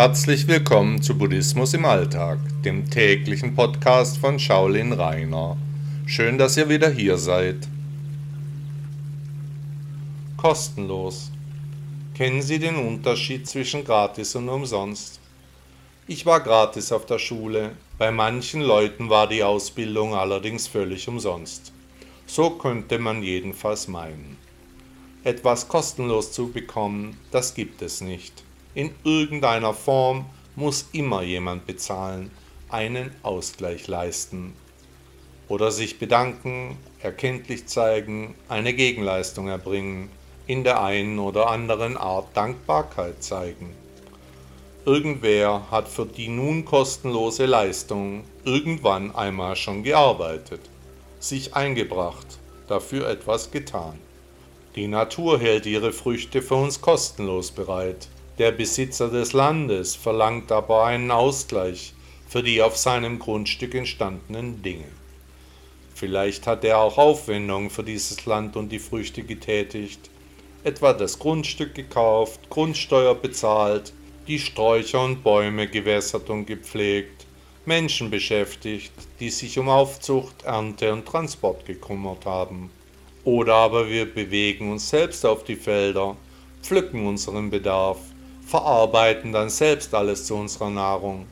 Herzlich willkommen zu Buddhismus im Alltag, dem täglichen Podcast von Shaolin Rainer. Schön, dass ihr wieder hier seid. Kostenlos. Kennen Sie den Unterschied zwischen gratis und umsonst? Ich war gratis auf der Schule, bei manchen Leuten war die Ausbildung allerdings völlig umsonst. So könnte man jedenfalls meinen. Etwas kostenlos zu bekommen, das gibt es nicht. In irgendeiner Form muss immer jemand bezahlen, einen Ausgleich leisten oder sich bedanken, erkenntlich zeigen, eine Gegenleistung erbringen, in der einen oder anderen Art Dankbarkeit zeigen. Irgendwer hat für die nun kostenlose Leistung irgendwann einmal schon gearbeitet, sich eingebracht, dafür etwas getan. Die Natur hält ihre Früchte für uns kostenlos bereit, der Besitzer des Landes verlangt aber einen Ausgleich für die auf seinem Grundstück entstandenen Dinge. Vielleicht hat er auch Aufwendungen für dieses Land und die Früchte getätigt, etwa das Grundstück gekauft, Grundsteuer bezahlt, die Sträucher und Bäume gewässert und gepflegt, Menschen beschäftigt, die sich um Aufzucht, Ernte und Transport gekümmert haben. Oder aber wir bewegen uns selbst auf die Felder, pflücken unseren Bedarf, verarbeiten dann selbst alles zu unserer Nahrung.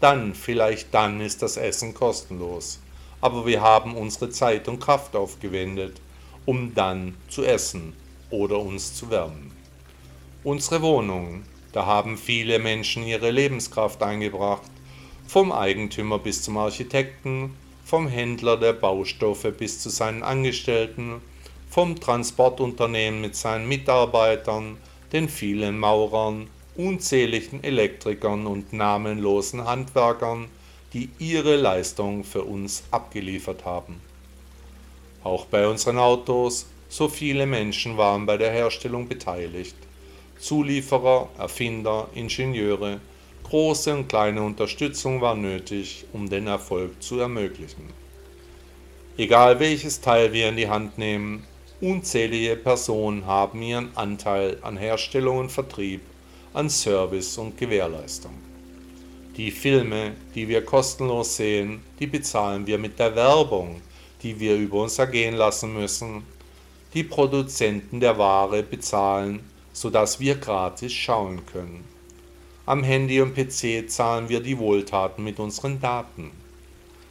Dann, vielleicht dann ist das Essen kostenlos. Aber wir haben unsere Zeit und Kraft aufgewendet, um dann zu essen oder uns zu wärmen. Unsere Wohnung, da haben viele Menschen ihre Lebenskraft eingebracht, vom Eigentümer bis zum Architekten, vom Händler der Baustoffe bis zu seinen Angestellten, vom Transportunternehmen mit seinen Mitarbeitern, den vielen Maurern, unzähligen Elektrikern und namenlosen Handwerkern, die ihre Leistung für uns abgeliefert haben. Auch bei unseren Autos, so viele Menschen waren bei der Herstellung beteiligt. Zulieferer, Erfinder, Ingenieure, große und kleine Unterstützung war nötig, um den Erfolg zu ermöglichen. Egal welches Teil wir in die Hand nehmen, unzählige Personen haben ihren Anteil an Herstellung und Vertrieb an Service und Gewährleistung. Die Filme, die wir kostenlos sehen, die bezahlen wir mit der Werbung, die wir über uns ergehen lassen müssen. Die Produzenten der Ware bezahlen, sodass wir gratis schauen können. Am Handy und PC zahlen wir die Wohltaten mit unseren Daten.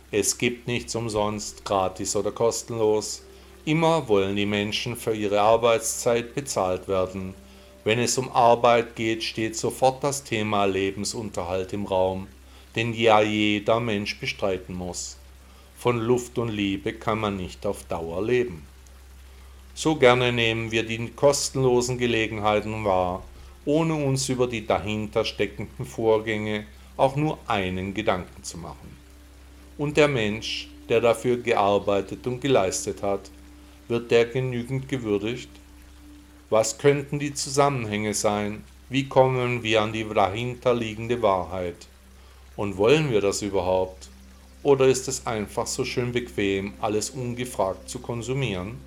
Es gibt nichts umsonst, gratis oder kostenlos. Immer wollen die Menschen für ihre Arbeitszeit bezahlt werden wenn es um Arbeit geht, steht sofort das Thema Lebensunterhalt im Raum, den ja jeder Mensch bestreiten muss. Von Luft und Liebe kann man nicht auf Dauer leben. So gerne nehmen wir die kostenlosen Gelegenheiten wahr, ohne uns über die dahinter steckenden Vorgänge auch nur einen Gedanken zu machen. Und der Mensch, der dafür gearbeitet und geleistet hat, wird der genügend gewürdigt? Was könnten die Zusammenhänge sein? Wie kommen wir an die dahinterliegende Wahrheit? Und wollen wir das überhaupt? Oder ist es einfach so schön bequem, alles ungefragt zu konsumieren?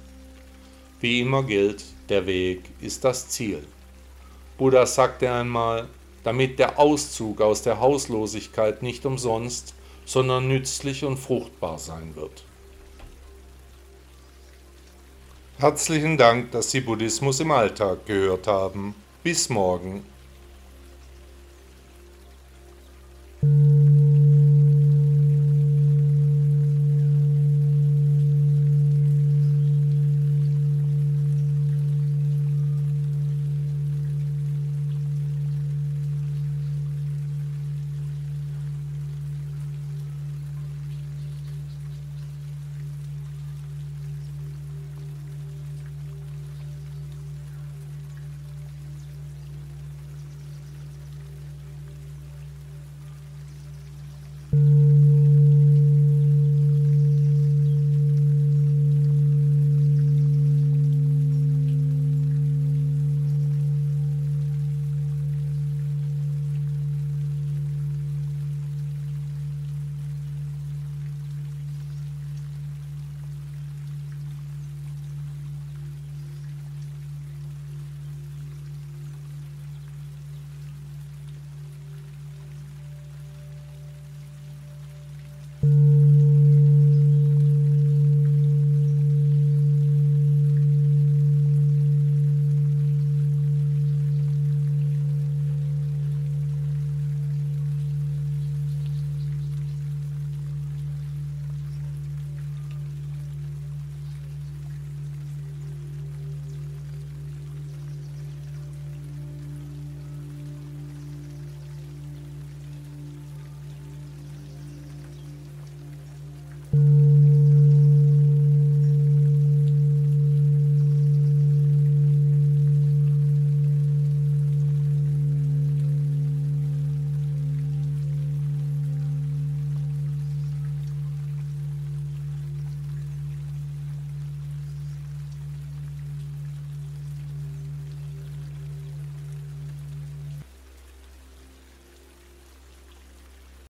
Wie immer gilt, der Weg ist das Ziel. Buddha sagte einmal, damit der Auszug aus der Hauslosigkeit nicht umsonst, sondern nützlich und fruchtbar sein wird. Herzlichen Dank, dass Sie Buddhismus im Alltag gehört haben. Bis morgen.